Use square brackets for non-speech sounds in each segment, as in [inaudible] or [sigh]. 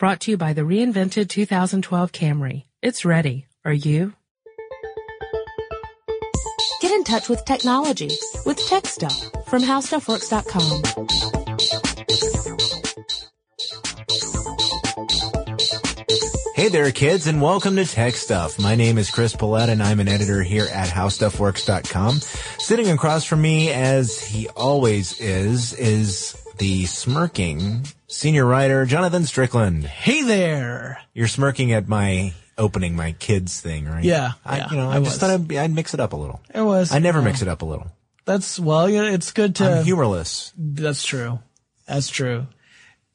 Brought to you by the reinvented 2012 Camry. It's ready. Are you? Get in touch with technology with Tech Stuff from HowStuffWorks.com. Hey there, kids, and welcome to Tech Stuff. My name is Chris Pollette, and I'm an editor here at HowStuffWorks.com. Sitting across from me, as he always is, is the smirking senior writer, Jonathan Strickland. Hey there. You're smirking at my opening my kids thing, right? Yeah, I, yeah, you know, I, I just thought I'd, I'd mix it up a little. It was. I never uh, mix it up a little. That's well, it's good to. I'm humorless. that's true. That's true.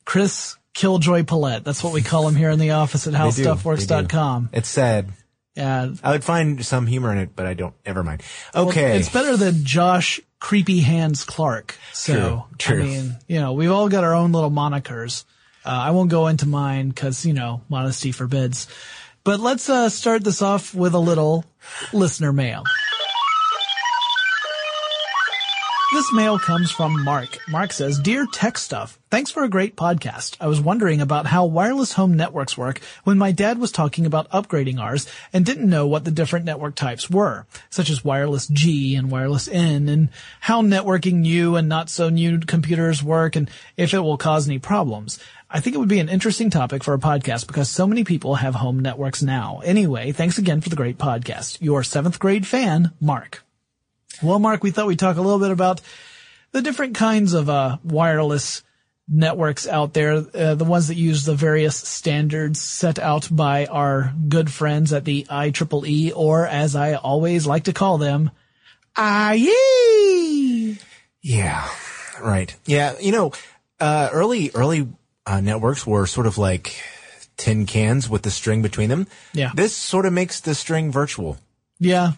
Chris Killjoy Pollette. That's what we call him here in the office at. HowStuffWorks.com. It's sad. Yeah. I would find some humor in it, but I don't. Never mind. Well, Okay. it's better than Josh Creepy Hands Clark. So, True, true. I mean, you know, we've all got our own little monikers. Uh, I won't go into mine because, you know, modesty forbids. But let's, uh, start this off with a little listener mail. This mail comes from Mark. Mark says, Dear Tech Stuff, thanks for a great podcast. I was wondering about how wireless home networks work when my dad was talking about upgrading ours and didn't know what the different network types were, such as wireless G and wireless N and how networking new and not so new computers work and if it will cause any problems. I think it would be an interesting topic for a podcast because so many people have home networks now. Anyway, thanks again for the great podcast. Your seventh grade fan, Mark. Well, Mark, we thought we'd talk a little bit about the different kinds of uh, wireless networks out there, uh, the ones that use the various standards set out by our good friends at the IEEE, or as I always like to call them, IE. Yeah, right. Yeah, you know, uh, early early uh, networks were sort of like tin cans with the string between them. Yeah. This sort of makes the string virtual. Yeah.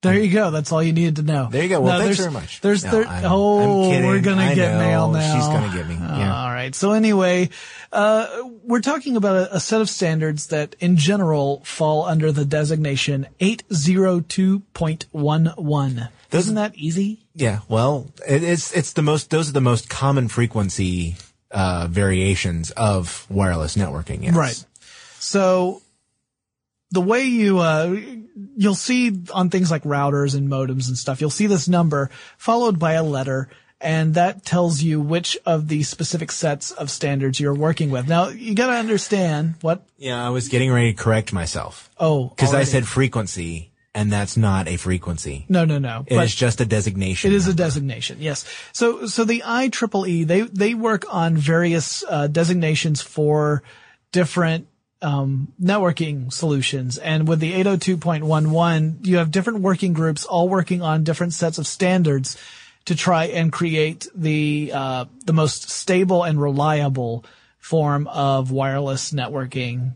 There you go. That's all you needed to know. There you go. Well, No, thanks very much. There's, No, there, I'm- oh, I'm we're gonna I get know. mail now. She's gonna get me. Yeah. All right. So anyway, uh, we're talking about a, a set of standards that in general fall under the designation 802.11. Isn't that easy? Yeah. Well, it, it's it's the most. Those are the most common frequency uh, variations of wireless networking. Yes. Right. So the way you, uh, you'll see on things like routers and modems and stuff, you'll see this number followed by a letter and that tells you which of the specific sets of standards you're working with. Now you gotta understand what, Yeah, I was getting ready to correct myself oh, because I said frequency, and that's not a frequency. no, no, no. It is just a designation. It is a designation, yes. So, so the IEEE, they, they work on various, uh, designations for different, um, networking solutions. And with the 802.11, you have different working groups all working on different sets of standards to try and create the, uh, the most stable and reliable form of wireless networking.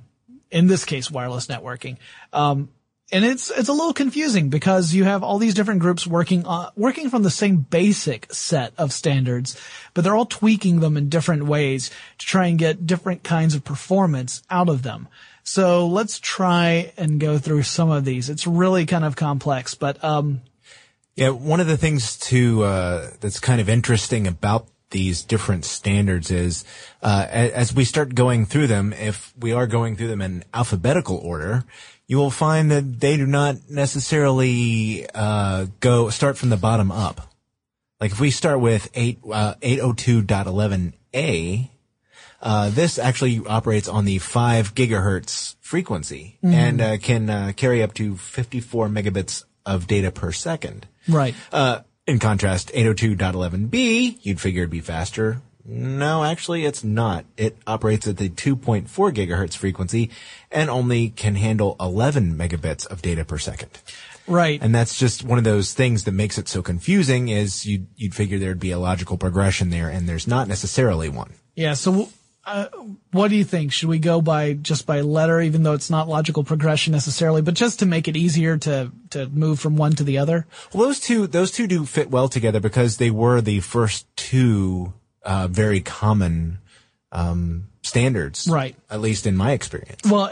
In this case, wireless networking. Um, and it's it's a little confusing because you have all these different groups working on working from the same basic set of standards, but they're all tweaking them in different ways to try and get different kinds of performance out of them. So let's try and go through some of these. It's really kind of complex, but um, Yeah, one of the things to uh, that's kind of interesting about these different standards is uh, as we start going through them, if we are going through them in alphabetical order, you will find that they do not necessarily uh, go start from the bottom up. Like if we start with eight uh, 802.11a, uh, this actually operates on the 5 gigahertz frequency and uh, can uh, carry up to 54 megabits of data per second. right. Uh, in contrast, 802.11b, you'd figure it'd be faster. No, actually, it's not. It operates at the 2.4 gigahertz frequency and only can handle 11 megabits of data per second. Right. And that's just one of those things that makes it so confusing is you'd, you'd figure there'd be a logical progression there and there's not necessarily one. yeah. So, uh, what do you think? Should we go by just by letter, even though it's not logical progression necessarily, but just to make it easier to to move from one to the other? Well, those two, those two do fit well together because they were the first two, uh, very common, um, standards. Right. At least in my experience. Well,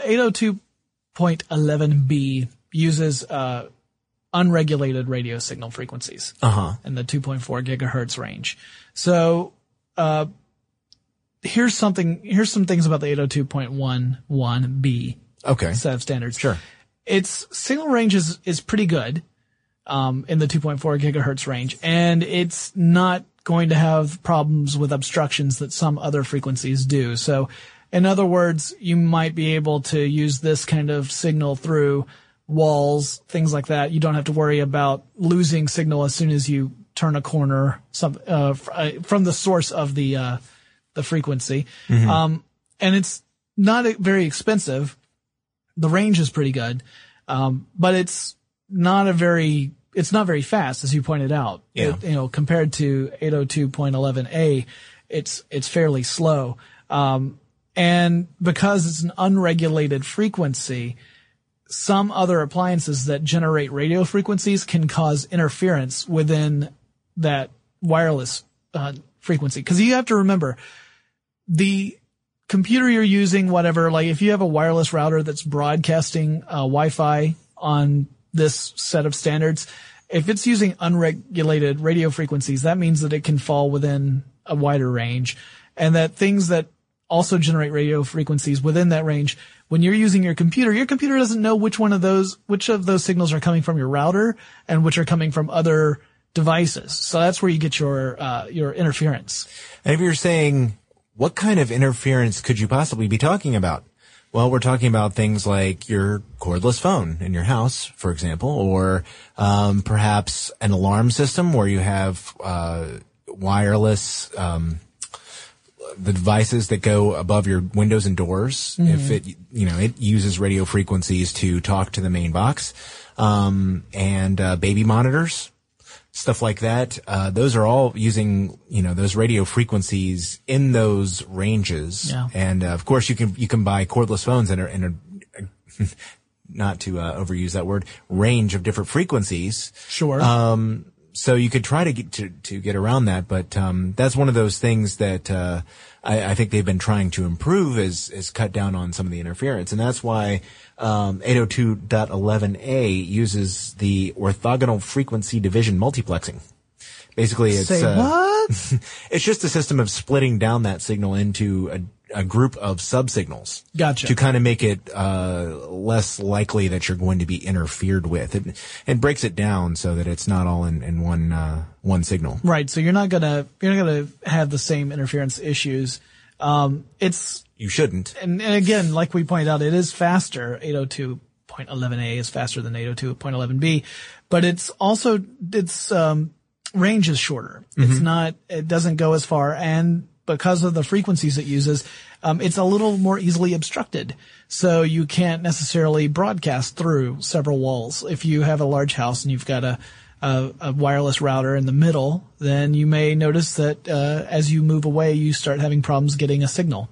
802.11b uses uh, unregulated radio signal frequencies Uh huh. in the 2.4 gigahertz range. So, uh, here's something, here's some things about the 802.11b Okay. set of standards. Sure. Its signal range is, is pretty good, um, in the 2.4 gigahertz range, and it's not going to have problems with obstructions that some other frequencies do. So, in other words, you might be able to use this kind of signal through walls, things like that. You don't have to worry about losing signal as soon as you turn a corner some, uh, uh, from the source of the, uh, the frequency. Um, and it's not very expensive. The range is pretty good. Um, but it's not a very, it's not very fast, as you pointed out. Yeah. It- you know, compared to 802.11a, it's, it's fairly slow. Um, and because it's an unregulated frequency, some other appliances that generate radio frequencies can cause interference within that wireless uh, frequency. Because you have to remember the computer you're using, whatever. Like if you have a wireless router that's broadcasting uh, Wi-Fi on this set of standards, if it's using unregulated radio frequencies, that means that it can fall within a wider range, and that things that also generate radio frequencies within that range. When you're using your computer, your computer doesn't know which one of those, which of those signals are coming from your router and which are coming from other devices. So that's where you get your, uh, your interference. And if you're saying, what kind of interference could you possibly be talking about? Well, we're talking about things like your cordless phone in your house, for example, or um, perhaps an alarm system where you have uh, wireless um, the devices that go above your windows and doors. If it, you know, it uses radio frequencies to talk to the main box, um, and uh, baby monitors stuff like that. Uh, those are all using, you know, those radio frequencies in those ranges. Yeah. And uh, of course, you can you can buy cordless phones in a, [laughs] not to uh, overuse that word, range of different frequencies. Sure. Um, so you could try to get to, to get around that, but um, that's one of those things that uh, I, I think they've been trying to improve is is cut down on some of the interference, and that's why um, 802.11a uses the orthogonal frequency division multiplexing. Basically, it's Say uh, [laughs] it's just a system of splitting down that signal into a, a group of subsignals. Gotcha. To kind of make it uh, less likely that you're going to be interfered with. It, it breaks it down so that it's not all in, in one uh, one signal. Right. So you're not gonna you're not gonna have the same interference issues. Um, it's You shouldn't. and, and again, like we pointed out, it is faster. 802.11a is faster than 802.11b, but it's also its um, range is shorter. It's not. It doesn't go as far, and because of the frequencies it uses, um, it's a little more easily obstructed. So you can't necessarily broadcast through several walls. If you have a large house and you've got a a, a wireless router in the middle, then you may notice that uh, as you move away, you start having problems getting a signal.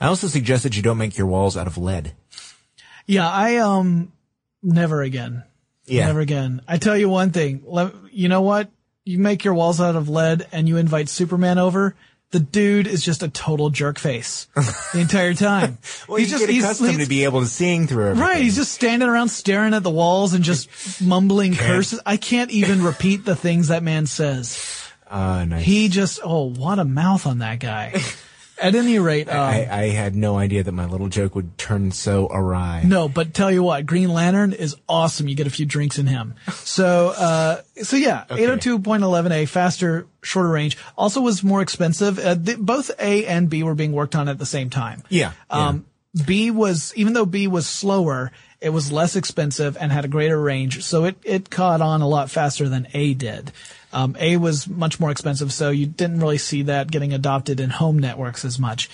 I also suggest that you don't make your walls out of lead. Yeah, I um never again. Yeah. Never again. I tell you one thing. You know what? You make your walls out of lead and you invite Superman over. The dude is just a total jerk face the entire time. [laughs] Well, you get accustomed to be able to seeing through everything. Right, he's just standing around staring at the walls and just [laughs] mumbling curses. I can't even repeat the things that man says. Uh, nice. He just, oh, what a mouth on that guy. [laughs] At any rate, um, I, I had no idea that my little joke would turn so awry. No, but tell you what, Green Lantern is awesome. You get a few drinks in him. So, uh, so yeah, 802.11a, faster, shorter range. Also was more expensive. Uh, th- both A and B were being worked on at the same time. Yeah, Um, B was, even though B was slower, it was less expensive and had a greater range. So it, it caught on a lot faster than A did. Um, A was much more expensive, so you didn't really see that getting adopted in home networks as much.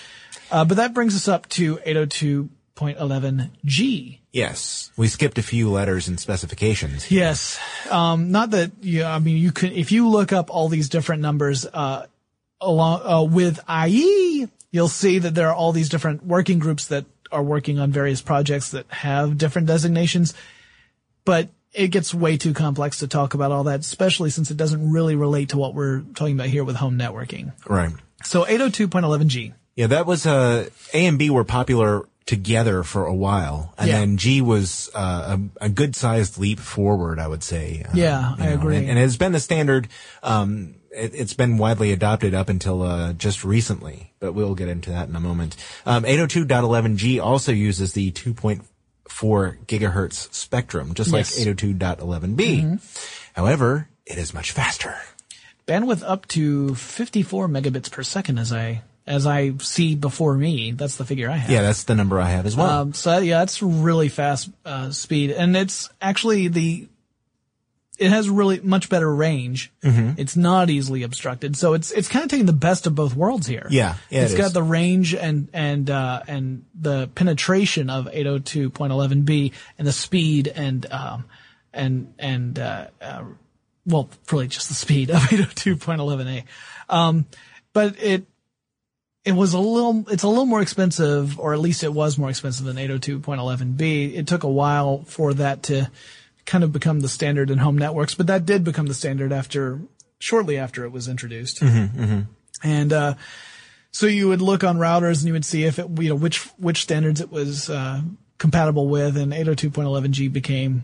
Uh, but that brings us up to 802.11g. Yes. We skipped a few letters and specifications. Yes. Um, not that, you, I mean, you could, if you look up all these different numbers, uh, along, uh, with IE, you'll see that there are all these different working groups that are working on various projects that have different designations. But it gets way too complex to talk about all that, especially since it doesn't really relate to what we're talking about here with home networking. Right. So 802.11g. Yeah, that was, uh, A and B were popular together for a while. And Yeah. then G was, uh, a, a good sized leap forward, I would say. Uh, Yeah, I agree. And, and it's been the standard, um, it, it's been widely adopted up until uh, just recently, but we'll get into that in a moment. Um, 802.11g also uses the 2.4 gigahertz spectrum, just Yes. like 802.11b. However, it is much faster. Bandwidth up to 54 megabits per second as I, as I see before me. That's the figure I have. Yeah, that's the number I have as well. Um, so yeah, that's really fast uh, speed, and it's actually the. It has really much better range. Mm-hmm. It's not easily obstructed, so it's it's kind of taking the best of both worlds here. Yeah, yeah, it's it got is. the range and and uh, and the penetration of 802.11b and the speed and um and and uh, uh well, really just the speed of [laughs] 802.11a. Um, but it it was a little it's a little more expensive or at least it was more expensive than 802.11b it took a while for that to kind of become the standard in home networks but that did become the standard after shortly after it was introduced. And uh, so you would look on routers and you would see if it you know which which standards it was uh, compatible with and 802.11g became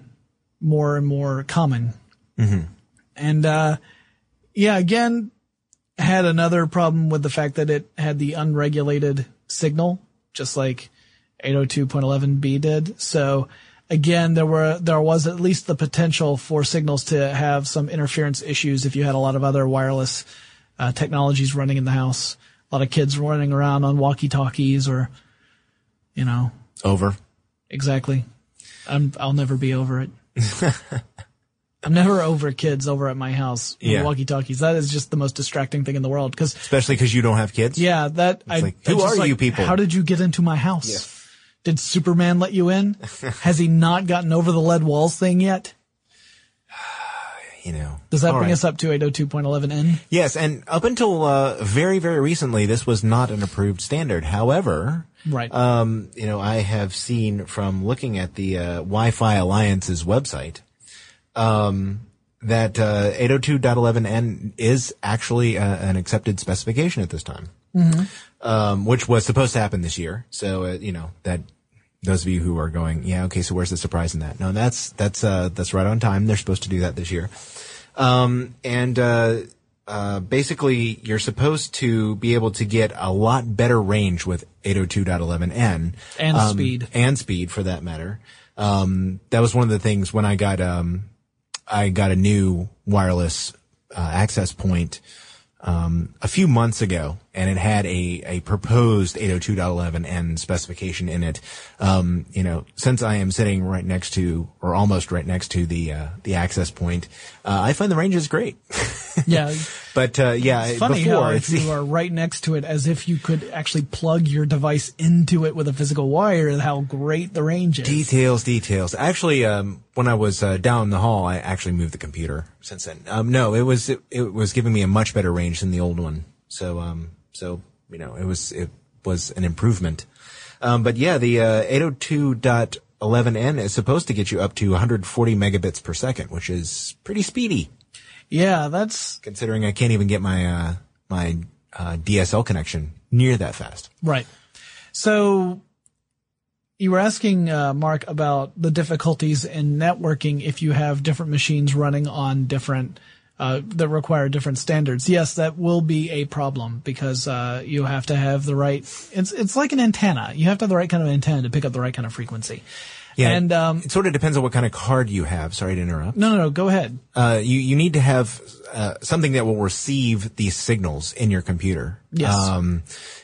more and more common. And uh, yeah again had another problem with the fact that it had the unregulated signal, just like 802.11b did. So again, there were, there was at least the potential for signals to have some interference issues if you had a lot of other wireless uh, technologies running in the house. A lot of kids running around on walkie-talkies or, you know, Over. exactly. I'm, I'll never be over it. [laughs] I'm never over kids over at my house Yeah. walkie-talkies. That is just the most distracting thing in the world. Cause Especially because you don't have kids. yeah, that I. like, who just are like, you people? How did you get into my house? Yeah. Did Superman let you in? [laughs] Has he not gotten over the lead walls thing yet? [sighs] You know. Does that All bring right. us up to 802.11n? Yes, and up until uh, very, very recently, this was not an approved standard. However, Right. um, you know, I have seen from looking at the uh, Wi-Fi Alliance's website um, that uh, 802.11n is actually uh, an accepted specification at this time, um, which was supposed to happen this year. So, uh, you know, that those of you who are going, yeah, okay, so where's the surprise in that? No, that's that's uh, that's right on time. They're supposed to do that this year. Um, and uh, uh, basically, you're supposed to be able to get a lot better range with 802.11n And um, speed. and speed for that matter. Um, that was one of the things when I got um, I got a new wireless uh, access point um, a few months ago, and it had a, a proposed 802.11n specification in it. Um, you know, since I am sitting right next to, or almost right next to the uh, the access point, uh, I find the range is great. [laughs] yeah. but uh, yeah, It's funny before how if you [laughs] are right next to it as if you could actually plug your device into it with a physical wire, how great the range is. Details, details. Actually, um, when I was uh, down the hall, I actually moved the computer since then. Um, no, it was it, it was giving me a much better range than the old one. So, um, so you know, it was it was an improvement. Um, but yeah, the uh, 802.11n is supposed to get you up to 140 megabits per second, which is pretty speedy, Yeah, that's considering I can't even get my uh, my uh, DSL connection near that fast. Right. So you were asking uh, Mark about the difficulties in networking if you have different machines running on different uh, that require different standards. Yes, that will be a problem because uh, you have to have the right. It's it's like an antenna. You have to have the right kind of antenna to pick up the right kind of frequency. Yeah, And um, it sort of depends on what kind of card you have. Sorry to interrupt. no, no, no. Go ahead. uh, you you need to have uh, something that will receive these signals in your computer. Yes. Um,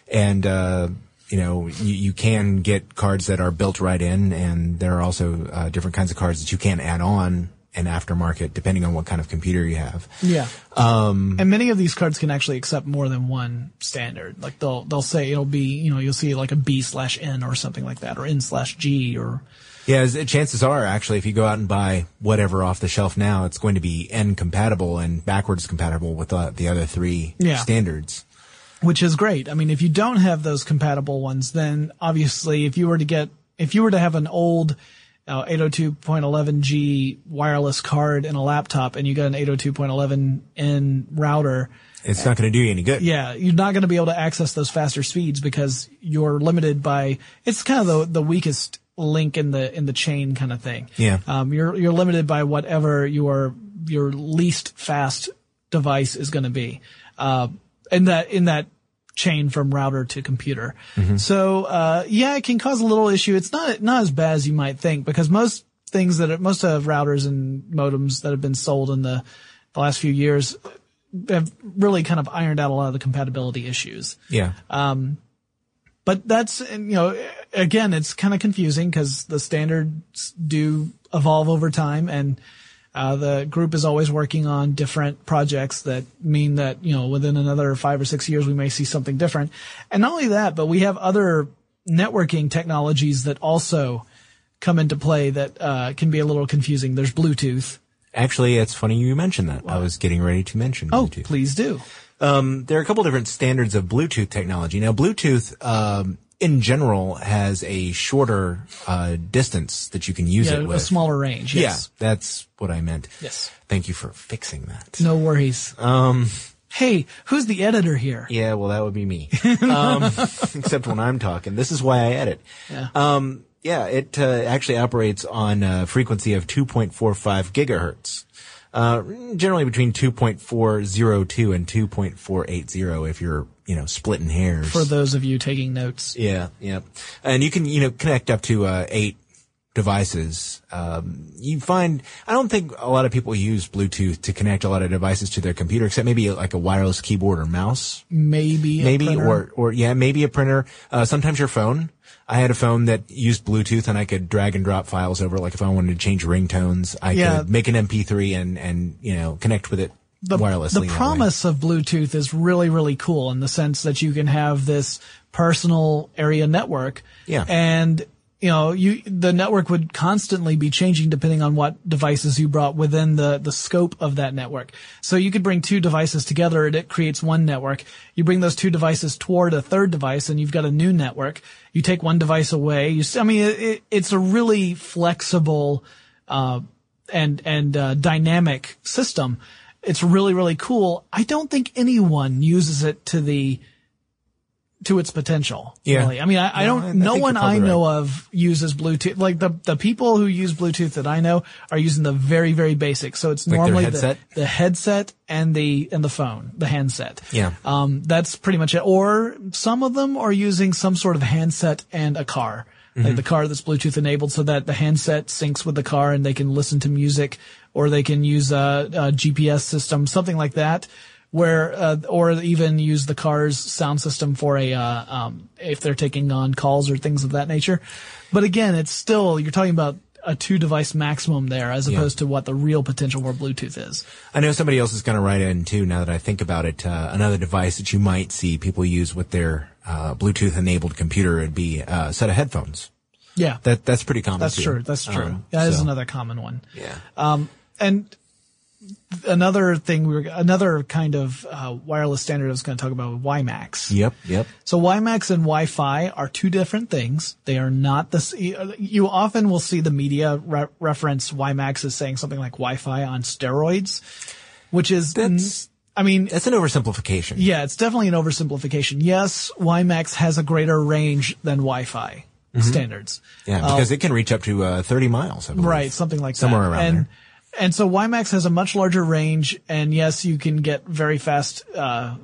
and uh, you know you, you can get cards that are built right in, and there are also uh, different kinds of cards that you can add on an aftermarket depending on what kind of computer you have. Yeah. Um, and many of these cards can actually accept more than one standard. Like they'll they'll say it'll be you know you'll see like a B slash N or something like that or N slash G or Yeah, chances are actually, if you go out and buy whatever off the shelf now, it's going to be N compatible and backwards compatible with uh, the other three Yeah. standards. which is great. I mean, if you don't have those compatible ones, then obviously if you were to get, if you were to have an old uh, 802.11g wireless card in a laptop and you got an 802.11n router, It's not going to do you any good. yeah, you're not going to be able to access those faster speeds because you're limited by, it's kind of the, the weakest link in the, in the chain kind of thing. Yeah. Um, you're, you're limited by whatever your, your least fast device is going to be, uh, in that, in that chain from router to computer. So, uh, yeah, it can cause a little issue. It's not, not as bad as you might think because most things that are, most of routers and modems that have been sold in the, the last few years have really kind of ironed out a lot of the compatibility issues. Yeah. But that's, you know, again, it's kind of confusing because the standards do evolve over time and, uh, the group is always working on different projects that mean that, you know, within another five or six years, we may see something different. And not only that, but we have other networking technologies that also come into play that, uh, can be a little confusing. There's Bluetooth. Actually, it's funny you mentioned that. I was getting ready to mention Oh, Bluetooth. please do. Um, there are a couple different standards of Bluetooth technology. Now, Bluetooth, um, in general has a shorter, uh, distance that you can use Yeah, it with. A smaller range. Yes. Yeah, that's what I meant. Yes. Thank you for fixing that. No worries. Um, hey, who's the editor here? Yeah, well, that would be me. Um, [laughs] except when I'm talking. This is why I edit. Yeah. Um, yeah, it uh, actually operates on a frequency of 2.45 gigahertz. Uh, generally between 2.402 and 2.480 if you're, you know, splitting hairs. For those of you taking notes. Yeah, yeah. And you can, you know, connect up to, uh, eight devices. Um, you find, I don't think a lot of people use Bluetooth to connect a lot of devices to their computer, except maybe like a wireless keyboard or mouse. Maybe, Maybe, or, or yeah, maybe a printer. Uh, sometimes your phone. I had a phone that used Bluetooth and I could drag and drop files over. Like if I wanted to change ringtones, I Yeah. could make an MP3 and, and, you know, connect with it the, wirelessly. the promise of Bluetooth is really, really cool in the sense that you can have this personal area network. Yeah. And, you know, you, the network would constantly be changing depending on what devices you brought within the, the scope of that network. So you could bring two devices together and it creates one network. You bring those two devices toward a third device and you've got a new network. You take one device away. You, I mean, it, it's a really flexible, uh, and and uh, dynamic system. It's really really cool. I don't think anyone uses it to the to its potential. Yeah. Really. I mean, I, I No, don't. I- I no think one I know of uses Bluetooth. Like the the people who use Bluetooth that I know are using the very very basic. So it's Like normally the the headset and the and the phone, the handset. Yeah. Um, that's pretty much it. Or some of them are using some sort of handset and a car. Mm-hmm. Like the car that's Bluetooth enabled so that the handset syncs with the car and they can listen to music or they can use a, a GPS system, something like that. Where, uh, or even use the car's sound system for a, uh, um, if they're taking on calls or things of that nature. But again, it's still, you're talking about a two device maximum there as opposed to what the real potential for Bluetooth is. I know somebody else is going to write in too. Now that I think about it, uh, another device that you might see people use with their uh, Bluetooth-enabled computer would be a set of headphones. Yeah. That that's pretty common. That's too. true. That's true. Um, that is so, another common one. Yeah. And another thing we were, another kind of uh, wireless standard I was going to talk about was WiMAX. Yep. Yep. So WiMAX and Wi-Fi are two different things. They are not the. You often will see the media re- reference WiMAX as saying something like Wi-Fi on steroids, which is. That's- I mean, That's an oversimplification. yeah, it's definitely an oversimplification. Yes, WiMAX has a greater range than Wi-Fi standards. Yeah, because it can reach up to uh, 30 miles. I believe. Right, something like Somewhere that. around and, there. And so WiMAX has a much larger range, and yes, you can get very fast uh,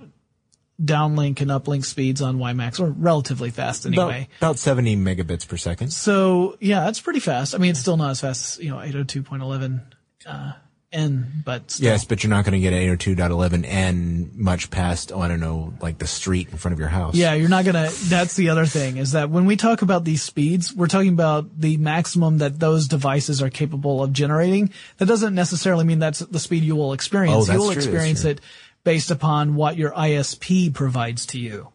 downlink and uplink speeds on WiMAX, or relatively fast About, anyway. about 70 megabits per second. So yeah, that's pretty fast. I mean, it's still not as fast as you know 802.11 uh, n, but still. Yes, but you're not going to get 802.11n much past, oh, I don't know, like the street in front of your house. Yeah, you're not gonna, that's the other thing is that when we talk about these speeds, we're talking about the maximum that those devices are capable of generating. That doesn't necessarily mean that's the speed you will experience. Oh, you will true, experience it based upon what your ISP provides to you.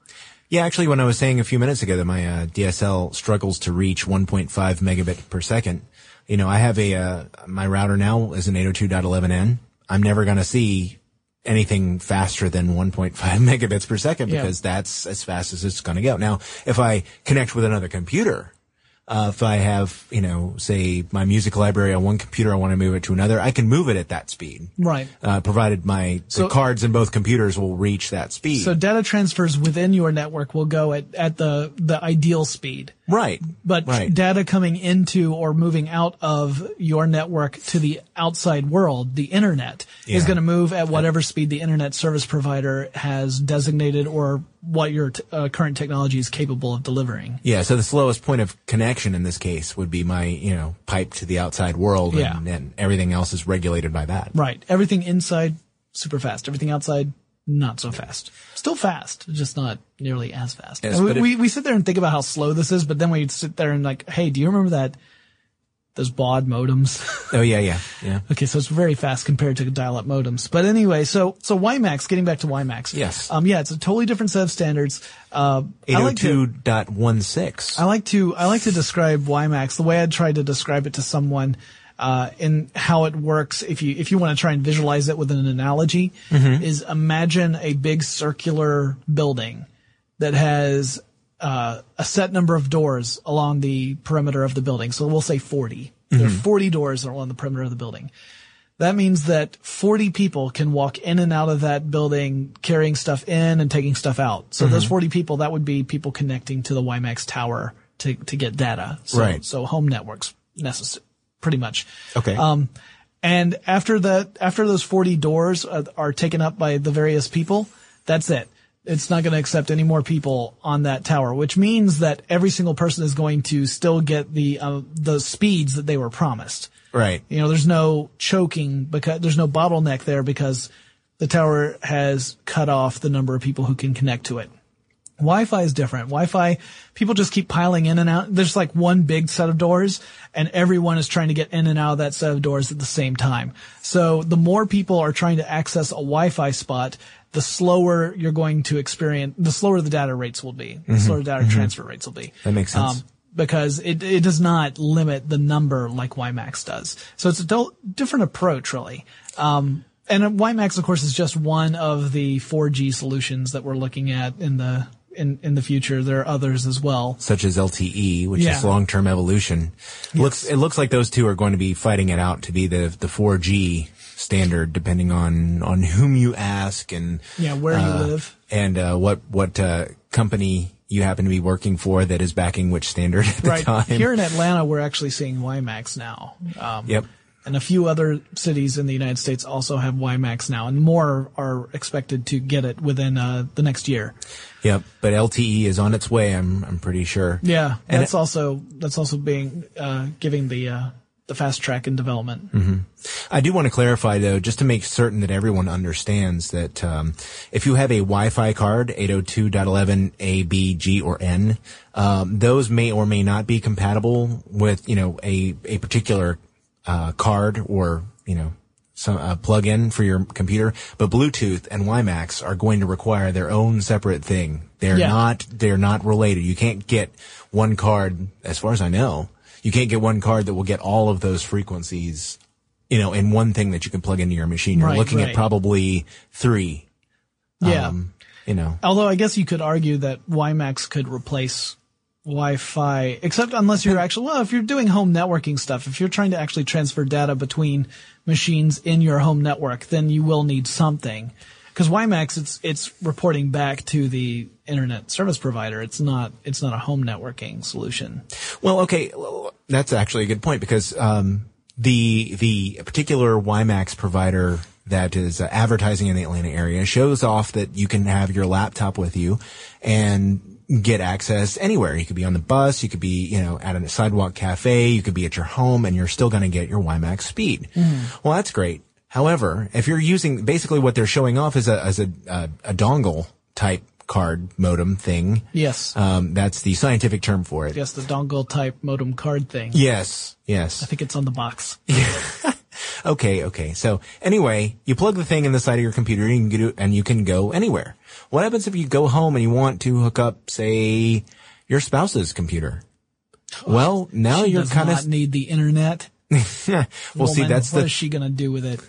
Yeah, actually, when I was saying a few minutes ago that my uh, DSL struggles to reach 1.5 megabit per second, you know, I have a uh, my router now is an 802.11n. I'm never going to see anything faster than 1.5 [laughs] megabits per second Yeah. because that's as fast as it's going to go. Now, if I connect with another computer, Uh, if I have, you know, say my music library on one computer, I want to move it to another, I can move it at that speed. Right. Uh, provided my So- the cards in both computers will reach that speed. So data transfers within your network will go at, at the, the ideal speed. right. But right. data coming into or moving out of your network to the outside world, the internet, is going to move at whatever speed the internet service provider has designated or what your t- uh, current technology is capable of delivering. Yeah, so the slowest point of connection in this case would be my, you know, pipe to the outside world Yeah. and, and everything else is regulated by that. Right. Everything inside, super fast. Everything outside, not so fast. Still fast, just not nearly as fast. Yes, we, if- we, we sit there and think about how slow this is, but then we sit there and like, hey, do you remember that, those baud modems? Oh yeah, yeah, yeah. [laughs] Okay, so it's very fast compared to dial-up modems. But anyway, so so WiMAX, getting back to WiMAX. Yes. Um, yeah, it's a totally different set of standards. Uh, I like to 802.16. I like to I like to describe WiMAX the way I'd try to describe it to someone. Uh, in how it works, if you if you want to try and visualize it with an analogy, is imagine a big circular building that has uh, a set number of doors along the perimeter of the building. So we'll say 40. There are 40 doors along the perimeter of the building. That means that 40 people can walk in and out of that building carrying stuff in and taking stuff out. So those 40 people, that would be people connecting to the WiMAX tower to, to get data. So, Right. So home networks necessary, pretty much. Okay. Um, and after that, after those 40 doors are, are taken up by the various people, that's it. It's not going to accept any more people on that tower, which means that every single person is going to still get the, uh, the speeds that they were promised. right. You know, there's no choking because there's no bottleneck there because the tower has cut off the number of people who can connect to it. Wi-Fi is different. Wi-Fi, people just keep piling in and out. There's like one big set of doors and everyone is trying to get in and out of that set of doors at the same time. So the more people are trying to access a Wi-Fi spot, the slower you're going to experience, the slower the data rates will be, the slower data transfer rates will be. Mm-hmm. That makes sense. because it, it does not limit the number like WiMAX does. So it's a do- different approach really. Um, and WiMAX, of course, is just one of the 4G solutions that we're looking at in the in, in the future. There are others as well. Such as LTE, which Yeah. is long-term evolution. Looks, it looks like those two are going to be fighting it out to be the, the 4G standard depending on, on whom you ask and, Yeah, where you uh, live. and, uh, what, what, uh, company you happen to be working for that is backing which standard at the time. here in Atlanta, we're actually seeing WiMAX now. Um, Yep. And a few other cities in the United States also have WiMAX now, and more are expected to get it within uh, the next year. Yep. But LTE is on its way. I'm, I'm pretty sure. Yeah, And that's it- also that's also being uh, giving the uh, the fast track in development. Mm-hmm. I do want to clarify though, just to make certain that everyone understands that um, if you have a Wi-Fi card, 802.11 A, B, G, or N, um, those may or may not be compatible with you know a a particular uh, card or you know some uh, plug-in for your computer. But Bluetooth and WiMAX are going to require their own separate thing. They're Yeah. not they're not related. You can't get one card, as far as I know, you can't get one card that will get all of those frequencies, you know, in one thing that you can plug into your machine. You're Right, looking right. at probably three. Yeah. Um, you know, Although I guess you could argue that WiMAX could replace Wi-Fi, except unless you're actually well, if you're doing home networking stuff, if you're trying to actually transfer data between machines in your home network, then you will need something. Because WiMAX, it's it's reporting back to the internet service provider. It's not it's not a home networking solution. Well, okay, that's actually a good point because um, the the particular WiMAX provider that is uh, advertising in the Atlanta area shows off that you can have your laptop with you and get access anywhere. You could be on the bus, you could be, you know, at a sidewalk cafe, you could be at your home and you're still going to get your WiMAX speed. Well, that's great. However, if you're using basically what they're showing off is a as a a, a dongle type card modem thing. Yes. Um, that's the scientific term for it. Yes, the dongle type modem card thing. Yes, Yes. I think it's on the box. [laughs] Okay, okay. So anyway, you plug the thing in the side of your computer and you can go, and you can go anywhere. What happens if you go home and you want to hook up, say, your spouse's computer? Well, now she you're kind of, need the internet. [laughs] well, see, that's what the, is she gonna do with it?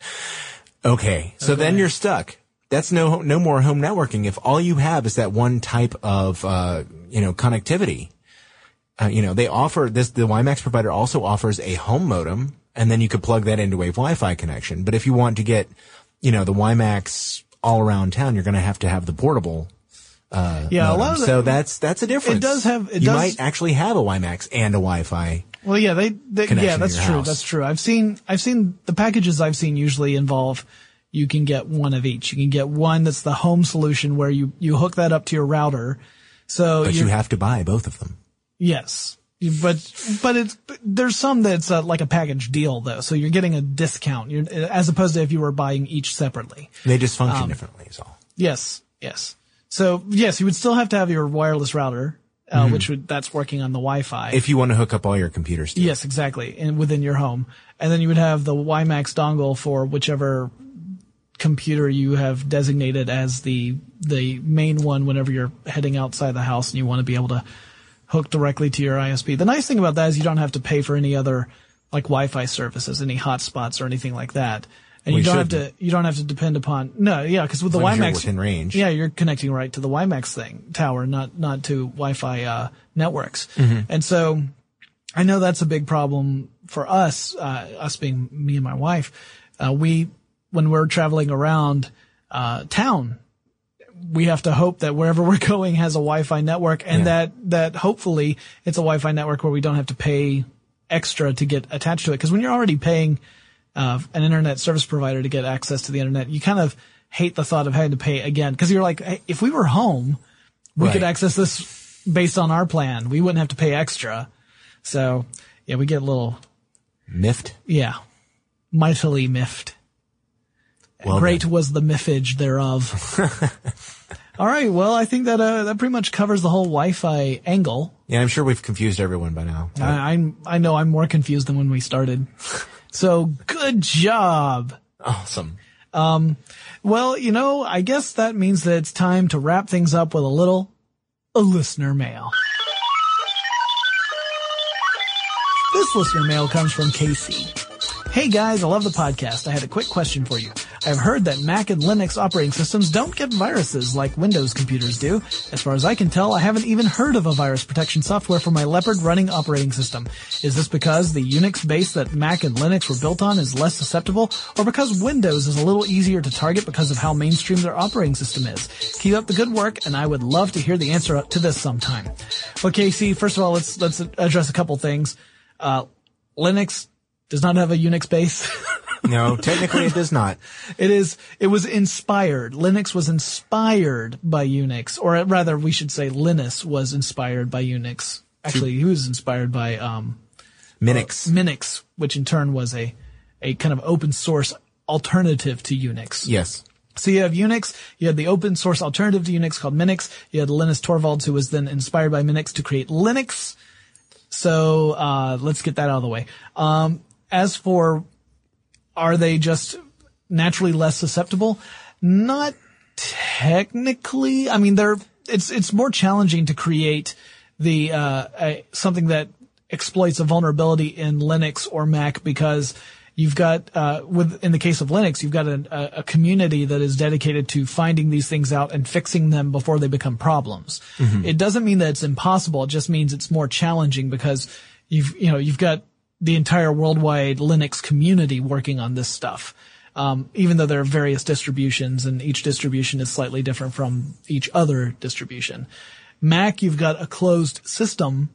[sighs] okay. So then you're stuck. That's no, no more home networking if all you have is that one type of, uh, you know, connectivity. Uh, you know, they offer this, the WiMAX provider also offers a home modem and then you could plug that into a Wi-Fi connection. But if you want to get, you know, the WiMAX all around town, you're going to have to have the portable uh, Yeah, a lot of the- so that's that's a difference. It does have- it you does- might actually have a WiMAX and a Wi-Fi. Well, yeah, they, they yeah, that's true. house. That's true. I've seen, I've seen the packages I've seen usually involve you can get one of each. You can get one that's the home solution where you, you hook that up to your router. So But you have to buy both of them. Yes. But, but it's, there's some that's uh, like a package deal though. So you're getting a discount you're, as opposed to if you were buying each separately. They just Um, function differently. Is all. Yes. Yes. So yes, you would still have to have your wireless router, uh, which would, that's working on the Wi-Fi. If you want to hook up all your computers. To. Yes, exactly. And within your home. And then you would have the WiMAX dongle for whichever computer you have designated as the, the main one whenever you're heading outside the house and you want to be able to hook directly to your ISP. The nice thing about that is you don't have to pay for any other like Wi-Fi services, any hotspots or anything like that. And Well, you don't have to, you don't have to depend upon, no, yeah, cause with the As WiMAX, within range. yeah, you're connecting right to the WiMAX thing, tower, not, not to Wi-Fi, uh, networks. Mm-hmm. And so I know that's a big problem for us, uh, us being me and my wife. Uh, we, when we're traveling around, uh, town, we have to hope that wherever [laughs] we're going has a Wi-Fi network and Yeah. that, that hopefully it's a Wi-Fi network where we don't have to pay extra to get attached to it. Cause when you're already paying, uh, an internet service provider to get access to the internet, you kind of hate the thought of having to pay again. Cause you're like, hey, if we were home, we could access this based on our plan. We wouldn't have to pay extra. So yeah, we get a little, Miffed. yeah, mightily miffed. Well Great done. was the miffage thereof. [laughs] All right. Well, I think that, uh, that pretty much covers the whole Wi-Fi angle. Yeah, I'm sure we've confused everyone by now. I, I'm, I know I'm more confused than when we started. [laughs] So good job. awesome. Well, you know, I guess that means that it's time to wrap things up with a little a listener mail. This listener mail comes from Casey. Hey guys, I love the podcast. I had a quick question for you. I've heard that Mac and Linux operating systems don't get viruses like Windows computers do. As far as I can tell, I haven't even heard of a virus protection software for my Leopard running operating system. Is this because the Unix base that Mac and Linux were built on is less susceptible, or because Windows is a little easier to target because of how mainstream their operating system is? Keep up the good work, and I would love to hear the answer to this sometime. Okay, see, first of all, let's let's address a couple things. Uh, Linux does not have a Unix base. [laughs] No, technically it does not. It is, it was inspired. Linux was inspired by Unix, or rather we should say Linus was inspired by Unix. Actually, he was inspired by, um, Minix. Minix, which in turn was a, a kind of open source alternative to Unix. Yes. So you have Unix, you had the open source alternative to Unix called Minix, you had Linus Torvalds who was then inspired by Minix to create Linux. So, uh, let's get that out of the way. Um, as for, are they just naturally less susceptible? Not technically. I mean, they're, it's, it's more challenging to create the, uh, a, something that exploits a vulnerability in Linux or Mac because you've got, uh, with, in the case of Linux, you've got a, a, a community that is dedicated to finding these things out and fixing them before they become problems. It doesn't mean that it's impossible. It just means it's more challenging because you've, you know, you've got the entire worldwide Linux community working on this stuff. Um, even though there are various distributions and each distribution is slightly different from each other distribution. Mac, you've got a closed system,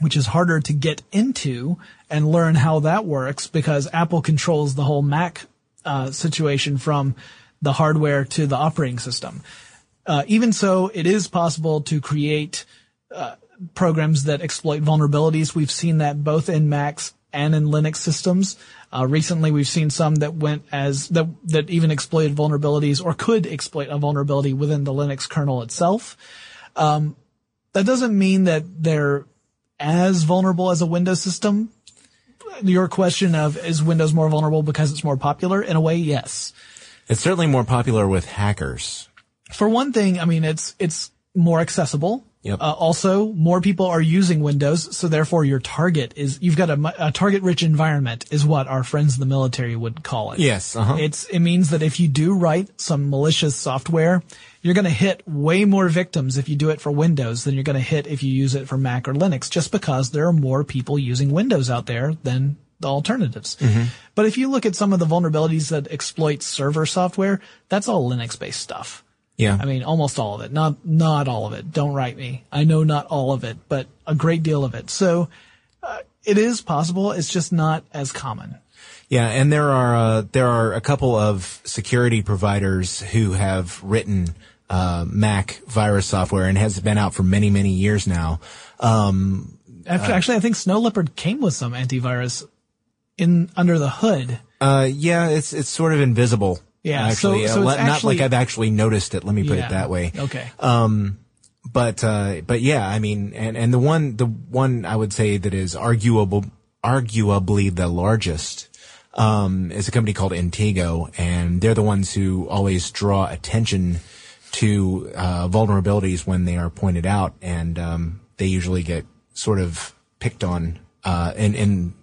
which is harder to get into and learn how that works because Apple controls the whole Mac, uh, situation from the hardware to the operating system. Uh, even so, it is possible to create uh, programs that exploit vulnerabilities. We've seen that both in Macs and in Linux systems. Uh, recently, we've seen some that went as that that even exploited vulnerabilities or could exploit a vulnerability within the Linux kernel itself. Um, that doesn't mean that they're as vulnerable as a Windows system. Your question of is Windows more vulnerable because it's more popular? In a way, yes. It's certainly more popular with hackers. For one thing, I mean, it's, it's more accessible. Yep. Uh, also, more people are using Windows, so therefore your target is, you've got a, a target-rich environment is what our friends in the military would call it. Yes, uh-huh. It's, it means that if you do write some malicious software, you're gonna hit way more victims if you do it for Windows than you're gonna hit if you use it for Mac or Linux, just because there are more people using Windows out there than the alternatives. But if you look at some of the vulnerabilities that exploit server software, that's all Linux-based stuff. Yeah. I mean, almost all of it. Not, not all of it. Don't write me. I know not all of it, but a great deal of it. So, uh, it is possible. It's just not as common. Yeah, and there are uh, there are a couple of security providers who have written uh, Mac virus software and has been out for many many years now. Um, Actually, actually, I think Snow Leopard came with some antivirus in under the hood. uh, yeah, it's it's sort of invisible. Yeah, actually, so Uh, it's not actually- like I've actually noticed it. Let me put Yeah. it that way. Okay. Um, but uh, but yeah, I mean, and and the one the one I would say that is arguable, arguably the largest, um, is a company called Intego, and they're the ones who always draw attention to uh, vulnerabilities when they are pointed out, and um, they usually get sort of picked on uh, in in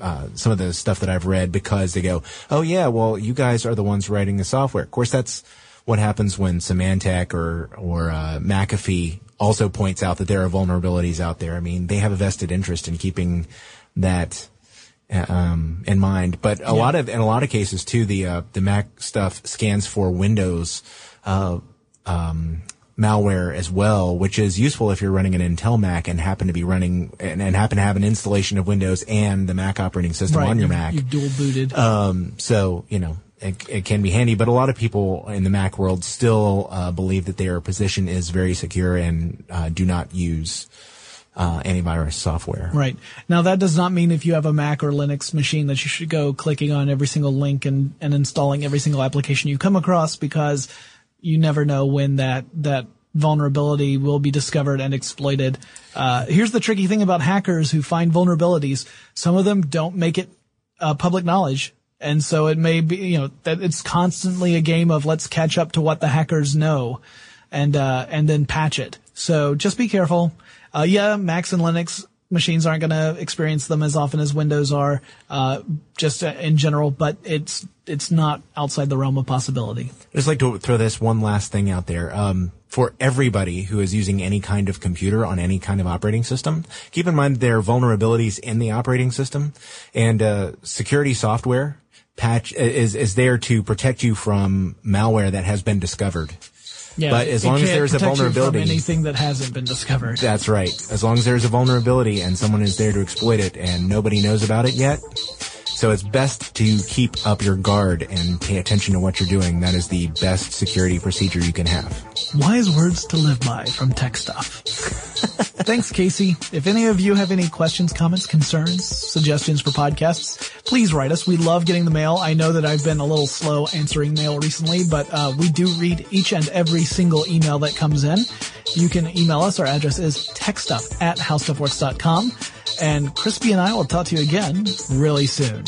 uh, some of the stuff that I've read because they go, oh yeah, well you guys are the ones writing the software. Of course, that's what happens when Symantec or or uh, McAfee also points out that there are vulnerabilities out there. I mean, they have a vested interest in keeping that uh, um, in mind. But a lot of in a lot of cases too, the uh, the Mac stuff scans for Windows. Uh, um, malware as well, which is useful if you're running an Intel Mac and happen to be running and, and happen to have an installation of Windows and the Mac operating system on your you've, Mac. You've dual booted. Um, so, you know, it, it can be handy, but a lot of people in the Mac world still uh, believe that their position is very secure and uh, do not use uh, antivirus software. Right. Now that does not mean if you have a Mac or Linux machine that you should go clicking on every single link and, and installing every single application you come across because you never know when that, that vulnerability will be discovered and exploited. Uh, here's the tricky thing about hackers who find vulnerabilities. Some of them don't make it uh, public knowledge. And so it may be, you know, that it's constantly a game of let's catch up to what the hackers know and, uh, and then patch it. So just be careful. Uh, yeah, Macs and Linux machines aren't going to experience them as often as Windows are, uh, just in general, but it's, it's not outside the realm of possibility. I'd just like to throw this one last thing out there. Um, for everybody who is using any kind of computer on any kind of operating system, keep in mind there are vulnerabilities in the operating system and, uh, security software patch is, is there to protect you from malware that has been discovered. Yeah, But as long as there's a protect you from vulnerability- anything that hasn't been discovered. That's right. As long as there's a vulnerability and someone is there to exploit it and nobody knows about it yet. So it's best to keep up your guard and pay attention to what you're doing. That is the best security procedure you can have. Wise words to live by from Tech Stuff. [laughs] Thanks, Casey. If any of you have any questions, comments, concerns, suggestions for podcasts, please write us. We love getting the mail. I know that I've been a little slow answering mail recently, but uh, we do read each and every single email that comes in. You can email us. Our address is techstuff at howstuffworks.com. And Crispy and I will talk to you again really soon.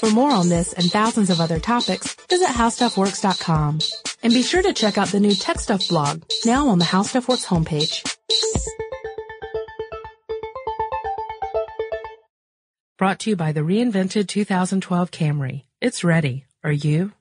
For more on this and thousands of other topics, visit howstuffworks.com. And be sure to check out the new Tech Stuff blog, now on the HowStuffWorks homepage. Brought to you by the reinvented 2012 Camry. It's ready. Are you?